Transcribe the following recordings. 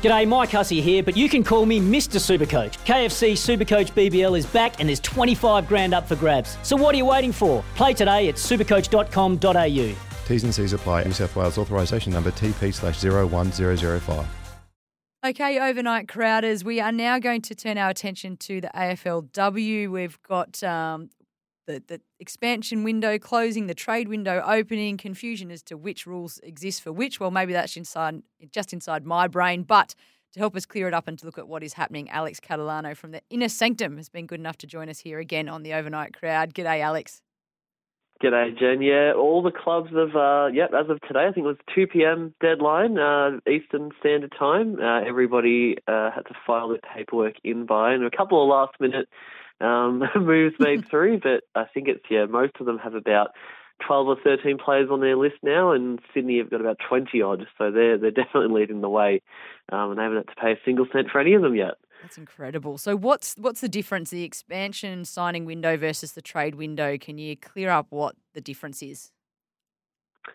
G'day, Mike Hussey here, but you can call me Mr. Supercoach. KFC Supercoach BBL is back and there's 25 grand up for grabs. So what are you waiting for? Play today at supercoach.com.au. T's and C's apply. New South Wales authorisation number TP slash 01005. Okay, overnight crowders, we are now going to turn our attention to the AFLW. We've got um, the, the expansion window closing, the trade window opening, confusion as to which rules exist for which. Well, maybe that's inside just inside my brain, but to help us clear it up and to look at what is happening, Alex Catalano from the Inner Sanctum has been good enough to join us here again on the overnight crowd. G'day, Alex. G'day, Jen. Yeah, all the clubs have, uh, yep, as of today, I think it was 2 p.m. deadline, uh, Eastern Standard Time. Uh, everybody uh, had to file their paperwork in by, and a couple of last minute um, moves made through, but I think it's, yeah, most of them have about 12 or 13 players on their list now, and Sydney have got about 20 odd, so they're, they're definitely leading the way, um, and they haven't had to pay a single cent for any of them yet. That's incredible. So what's what's the difference, the expansion signing window versus the trade window? Can you clear up what the difference is?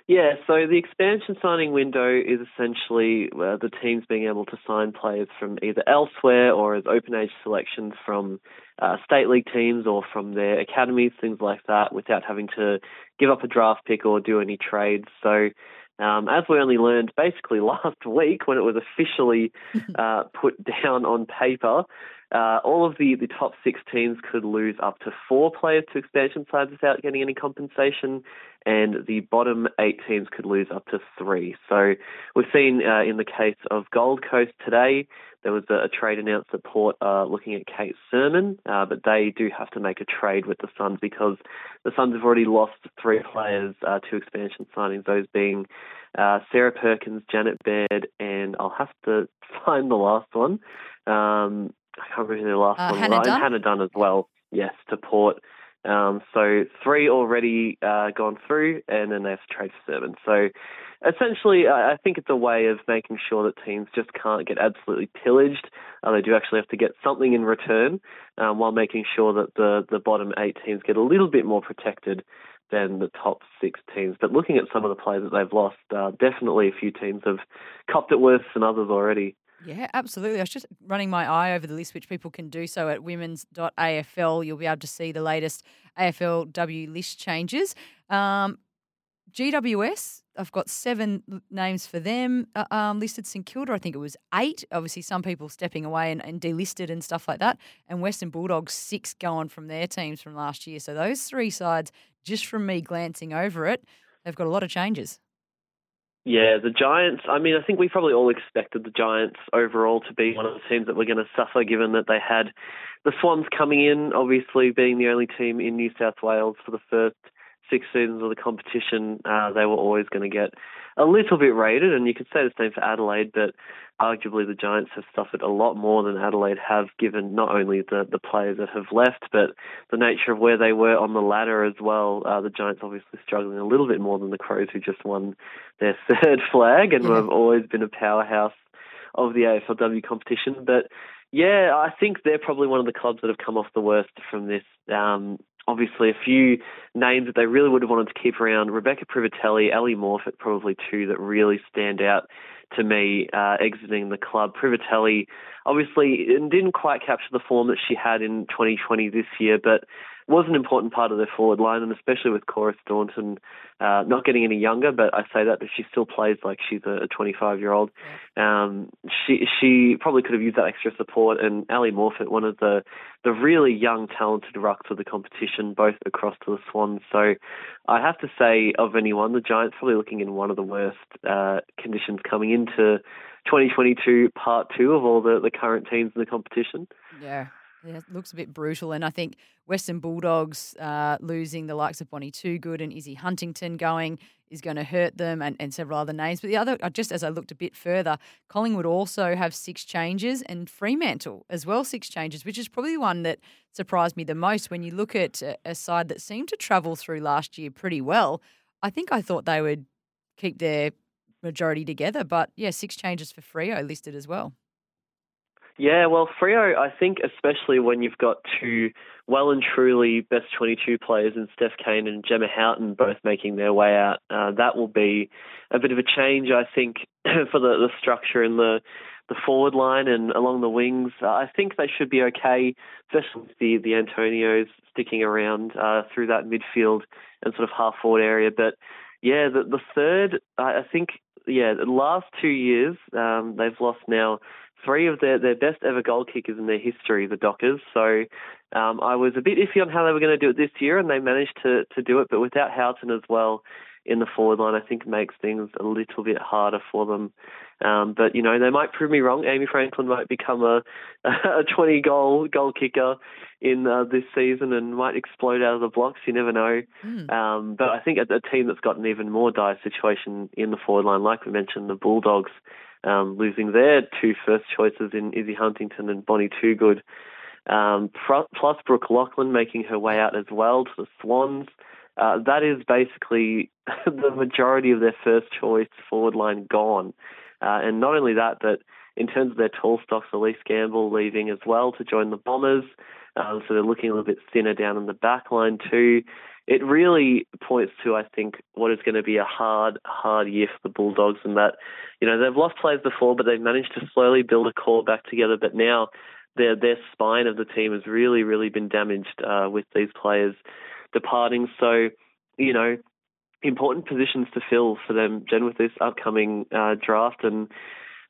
Yeah, so the expansion signing window is essentially uh, the teams being able to sign players from either elsewhere or as open age selections from uh, state league teams or from their academies, things like that, without having to give up a draft pick or do any trades. So, um, as we only learned basically last week when it was officially uh, put down on paper, uh, all of the, the top six teams could lose up to four players to expansion sides without getting any compensation, and the bottom eight teams could lose up to three. So we've seen uh, in the case of Gold Coast today, there was a, a trade announced at Port uh, looking at Kate Surman, uh, but they do have to make a trade with the Suns because the Suns have already lost three players uh, to expansion signings, those being uh, Sarah Perkins, Janet Baird, and I'll have to find the last one. Um, I can't remember the last Uh, one. Hannah was. Dunn? Hannah Dunn as well. Yes, to Port. Um, so three already uh, gone through, and then they have to trade for seven. So essentially, I I think it's a way of making sure that teams just can't get absolutely pillaged. Uh, they do actually have to get something in return, um, while making sure that the the bottom eight teams get a little bit more protected than the top six teams. But looking at some of the players that they've lost, uh, definitely a few teams have copped it worse than others already. Yeah, absolutely. I was just running my eye over the list, which people can do so at women's.afl. You'll be able to see the latest AFLW list changes. Um, GWS, I've got seven names for them uh, um, listed. St Kilda, I think it was eight. Obviously, some people stepping away and, and delisted and stuff like that. And Western Bulldogs, six going from their teams from last year. So those three sides, just from me glancing over it, they've got a lot of changes. Yeah, the Giants. I mean, I think we probably all expected the Giants overall to be one of the teams that were going to suffer, given that they had the Swans coming in, obviously being the only team in New South Wales for the first six seasons of the competition. Uh, they were always going to get a little bit rated, and you could say the same for Adelaide, but arguably the Giants have suffered a lot more than Adelaide have, given not only the, the players that have left, but the nature of where they were on the ladder as well. Uh, the Giants obviously struggling a little bit more than the Crows, who just won their third flag and Yeah. have always been a powerhouse of the AFLW competition. But yeah, I think they're probably one of the clubs that have come off the worst from this. Um, obviously, a few names that they really would have wanted to keep around Rebecca Privatelli, Ellie Morphett, probably two that really stand out to me uh, exiting the club. Privatelli obviously didn't quite capture the form that she had in 2020 this year, but was an important part of their forward line, and especially with Cora Staunton uh, not getting any younger, but I say that, but she still plays like she's a 25 year old. Um, she she probably could have used that extra support, and Ali Morphett, one of the the really young, talented rucks of the competition, both across to the Swans. So I have to say, of anyone, the Giants probably looking in one of the worst uh, conditions coming into 2022 part two of all the, the current teams in the competition. Yeah. Yeah, it looks a bit brutal. And I think Western Bulldogs uh, losing the likes of Bonnie Toogood and Izzy Huntington going is going to hurt them, and, and several other names. But the other, uh, just as I looked a bit further, Collingwood also have six changes, and Fremantle as well six changes, which is probably one that surprised me the most when you look at a, side that seemed to travel through last year pretty well. I think I thought they would keep their majority together, but yeah, six changes for Freo listed as well. Yeah, well, Freo, I think, especially when you've got two well and truly best 22 players in Steph Cain and Gemma Houghton both making their way out, uh, that will be a bit of a change, I think, for the, the structure in the the forward line and along the wings. Uh, I think they should be okay, especially with the, the Antonios sticking around uh, through that midfield and sort of half forward area. But yeah, the, the third, I think, yeah, the last two years, um, they've lost now three of their, their best ever goal kickers in their history, the Dockers. So um, I was a bit iffy on how they were going to do it this year, and they managed to, to do it. But without Houghton as well in the forward line, I think makes things a little bit harder for them. Um, but you know, they might prove me wrong. Amy Franklin might become a, a 20 goal goal kicker in uh, this season and might explode out of the blocks. You never know. Mm. Um, but I think a, a team that's got an even more dire situation in the forward line, like we mentioned, the Bulldogs um, losing their two first choices in Izzy Huntington and Bonnie Toogood. Um, plus Brooke Lochland making her way out as well to the Swans. Uh, that is basically the majority of their first choice forward line gone. Uh, and not only that, but in terms of their tall stocks, Elise Gamble leaving as well to join the Bombers. Um, so they're looking a little bit thinner down in the back line too it really points to, I think, what is going to be a hard, hard year for the Bulldogs, and that, you know, they've lost players before, but they've managed to slowly build a core back together. But now, their their spine of the team has really, really been damaged uh, with these players departing. So, you know, important positions to fill for them, Jen, with this upcoming uh, draft, and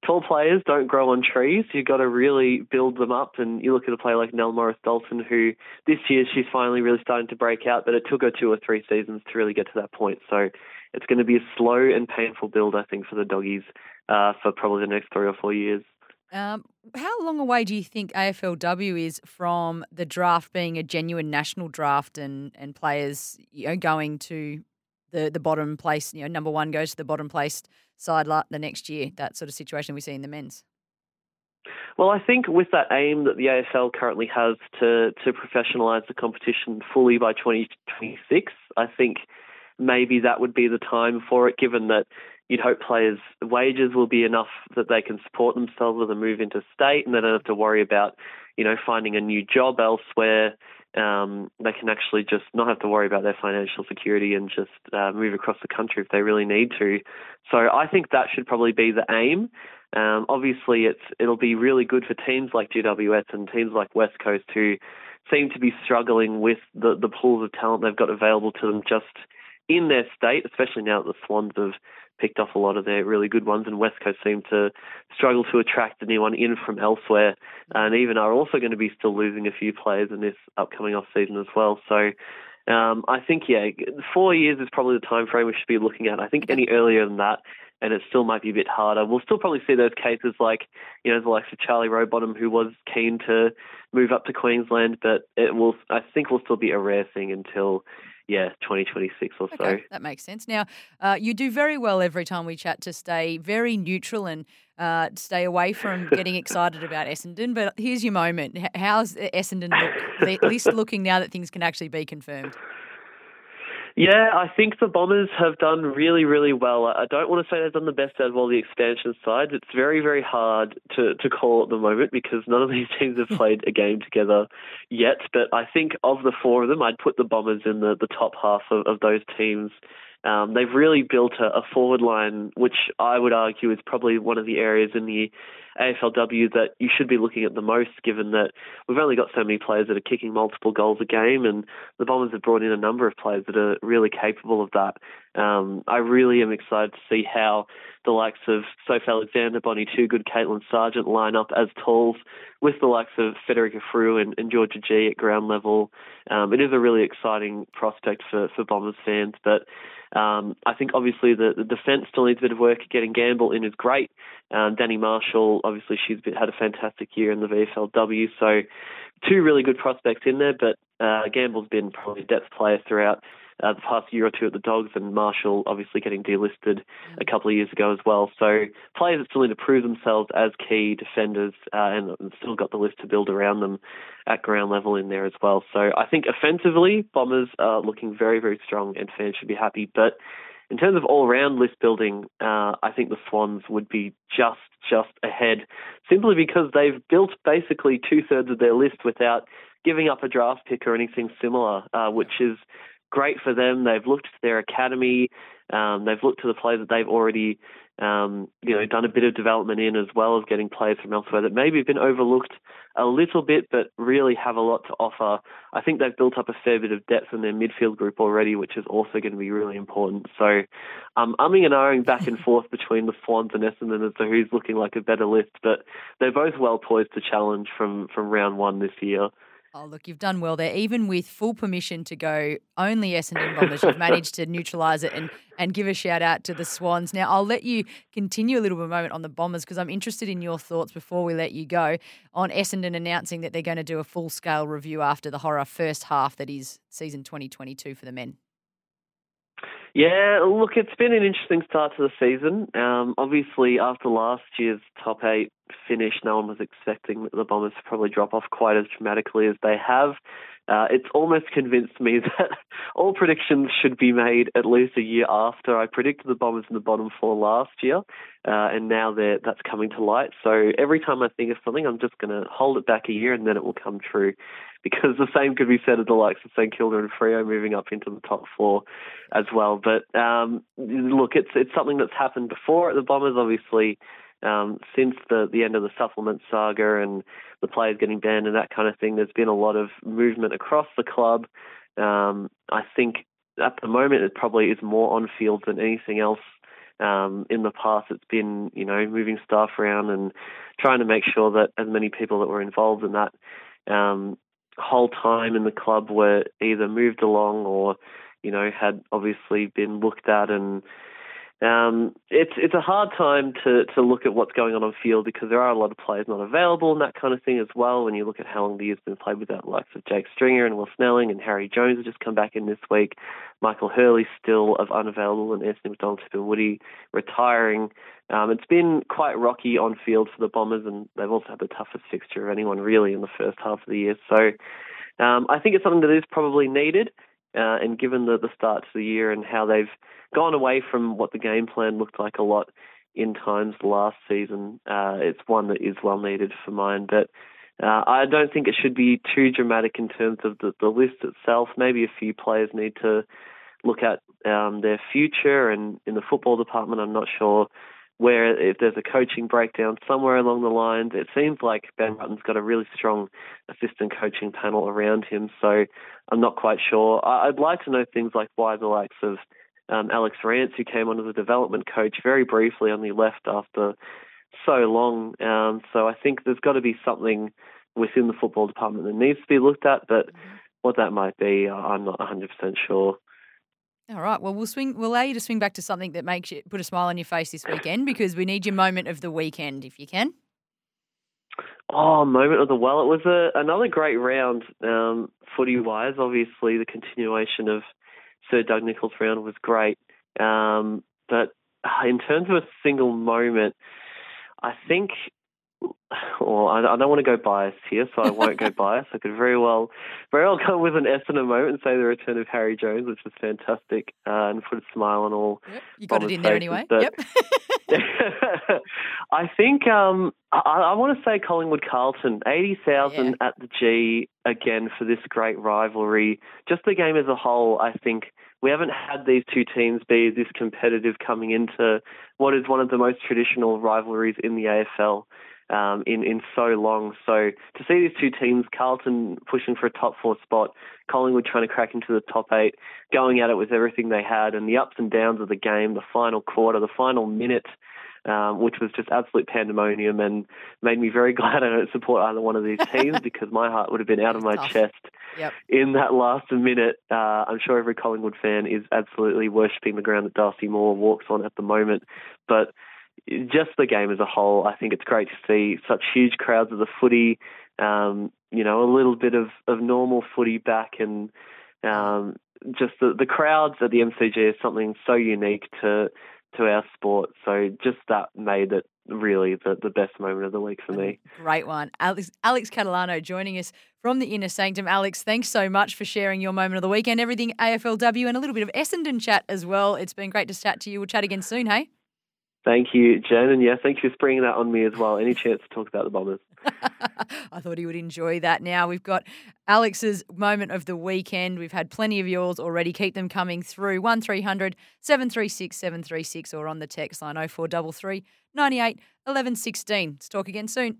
tall players don't grow on trees. You've got to really build them up. And you look at a player like Nell Morris Dalton, who this year she's finally really starting to break out, but it took her two or three seasons to really get to that point. So it's going to be a slow and painful build, I think, for the doggies uh, for probably the next three or four years. Um, how long away do you think AFLW is from the draft being a genuine national draft and, and players you know, going to the, the bottom place, you know, number one goes to the bottom placed side the next year, that sort of situation we see in the men's? Well, I think with that aim that the AFL currently has to to professionalise the competition fully by 2026, I think maybe that would be the time for it, given that you'd hope players' wages will be enough that they can support themselves with a move into state and they don't have to worry about, you know, finding a new job elsewhere um, they can actually just not have to worry about their financial security and just uh, move across the country if they really need to. So I think that should probably be the aim. Um, obviously, it's it'll be really good for teams like GWS and teams like West Coast who seem to be struggling with the the pools of talent they've got available to them just in their state, especially now that the Swans have picked off a lot of their really good ones, and West Coast seem to struggle to attract anyone in from elsewhere, and even are also going to be still losing a few players in this upcoming off season as well. So. Um, I think yeah, four years is probably the time frame we should be looking at. I think any earlier than that, and it still might be a bit harder. We'll still probably see those cases like, you know, the likes of Charlie Rowbottom, who was keen to move up to Queensland, but it will, I think, will still be a rare thing until yeah, 2026 or so. that makes sense. Now, uh, you do very well every time we chat to stay very neutral and uh, stay away from getting excited about Essendon. But here's your moment. How's Essendon look, at least looking now that things can actually be confirmed? Yeah, I think the Bombers have done really, really well. I don't want to say they've done the best out of all the expansion sides. It's very, very hard to, to call at the moment because none of these teams have played a game together yet. But I think of the four of them, I'd put the Bombers in the, the top half of, of those teams. Um, they've really built a, a forward line, which I would argue is probably one of the areas in the AFLW that you should be looking at the most, given that we've only got so many players that are kicking multiple goals a game, and the Bombers have brought in a number of players that are really capable of that. Um, I really am excited to see how the likes of Soph Alexander, Bonnie Toogood, Caitlin Sargent line up as talls with the likes of Federica Frew and, and Georgia Gee at ground level. Um, it is a really exciting prospect for, for Bombers fans, but um, I think obviously the, the defence still needs a bit of work. Getting Gamble in is great. Um, Danny Marshall, obviously, she's been, had a fantastic year in the VFLW. So, two really good prospects in there, but uh, Gamble's been probably a depth player throughout uh, the past year or two at the Dogs, and Marshall obviously getting delisted a couple of years ago as well. So players that still need to prove themselves as key defenders, uh, and still got the list to build around them at ground level in there as well. So I think offensively, Bombers are looking very, very strong, and fans should be happy. But in terms of all-round list building, uh, I think the Swans would be just just ahead, simply because they've built basically two thirds of their list without giving up a draft pick or anything similar, uh, which is great for them. They've looked to their academy, um, they've looked to the players that they've already um, you know, done a bit of development in as well as getting players from elsewhere that maybe have been overlooked a little bit, but really have a lot to offer. I think they've built up a fair bit of depth in their midfield group already, which is also going to be really important. So, um, umming and ahhing back and forth between the Swans and Essendon as to who's looking like a better list, but they're both well poised to challenge from from round one this year. Oh, look, you've done well there. Even with full permission to go only Essendon Bombers, you've managed to neutralise it and, and give a shout out to the Swans. Now, I'll let you continue a little bit moment on the Bombers because I'm interested in your thoughts before we let you go on Essendon announcing that they're going to do a full scale review after the horror first half that is season 2022 for the men. Yeah, look, it's been an interesting start to the season. Um, obviously, after last year's top eight finish, no one was expecting the Bombers to probably drop off quite as dramatically as they have. Uh, it's almost convinced me that all predictions should be made at least a year after. I predicted the Bombers in the bottom four last year, uh, and now that's coming to light. So every time I think of something, I'm just going to hold it back a year, and then it will come true. Because the same could be said of the likes of St Kilda and Freo moving up into the top four as well. But um, look, it's it's something that's happened before at the Bombers. Obviously, um, since the, the end of the supplement saga and the players getting banned and that kind of thing, there's been a lot of movement across the club. Um, I think at the moment it probably is more on field than anything else. Um, in the past, it's been you know moving staff around and trying to make sure that as many people that were involved in that um, whole time in the club were either moved along or you know had obviously been looked at and um, it's it's a hard time to, to look at what's going on on field because there are a lot of players not available and that kind of thing as well. When you look at how long the year's been played without the likes of Jake Stringer and Will Snelling and Harry Jones have just come back in this week. Michael Hurley still of unavailable and Anthony McDonald-Tipungwuti retiring. Um, it's been quite rocky on field for the Bombers and they've also had the toughest fixture of anyone really in the first half of the year. So um, I think it's something that is probably needed. Uh, and given the, the start to the year and how they've gone away from what the game plan looked like a lot in times last season, uh, it's one that is well needed for mine. But uh, I don't think it should be too dramatic in terms of the, the list itself. Maybe a few players need to look at um, their future, and in the football department, I'm not sure where if there's a coaching breakdown somewhere along the lines. It seems like Ben Rutten's got a really strong assistant coaching panel around him, so I'm not quite sure. I'd like to know things like why the likes of um, Alex Rance, who came on as a development coach very briefly, only left after so long. Um, so I think there's got to be something within the football department that needs to be looked at, but what that might be, I'm not 100% sure. All right. Well, we'll swing. We'll allow you to swing back to something that makes you put a smile on your face this weekend because we need your moment of the weekend, if you can. Oh, moment of the well. It was a, another great round, um, footy wise. Obviously, the continuation of Sir Doug Nicholls' round was great. Um, but in terms of a single moment, I think well, I, I don't want to go biased here, so I won't go biased. I could very well, very well come with an S in a moment and say the return of Harry Jones, which was fantastic, uh, and put a smile on all. Yep, you got it in there anyway. But yep. I think um, I, I, want to say Collingwood Carlton, eighty thousand yeah. at the G again for this great rivalry. Just the game as a whole, I think we haven't had these two teams be this competitive coming into what is one of the most traditional rivalries in the AFL um, in in so long. So to see these two teams, Carlton pushing for a top four spot, Collingwood trying to crack into the top eight, going at it with everything they had, and the ups and downs of the game, the final quarter, the final minute. Um, which was just absolute pandemonium and made me very glad I don't support either one of these teams because my heart would have been out of my chest yep. in that last minute. Uh, I'm sure every Collingwood fan is absolutely worshipping the ground that Darcy Moore walks on at the moment. But just the game as a whole, I think it's great to see such huge crowds of the footy. Um, you know, a little bit of, of normal footy back and um, just the, the crowds at the MCG is something so unique to to our sport. So just that made it really the, the best moment of the week for me. Great one. Alex, Alex Catalano joining us from the Inner Sanctum. Alex, thanks so much for sharing your moment of the weekend, everything AFLW and a little bit of Essendon chat as well. It's been great to chat to you. We'll chat again soon, hey? Thank you, Jen. And yeah, thank you for springing that on me as well. Any chance to talk about the Bombers? I thought he would enjoy that. Now we've got Alex's moment of the weekend. We've had plenty of yours already. Keep them coming through. 1300 736 736 or on the text line 0433 98 11 16. Let's talk again soon.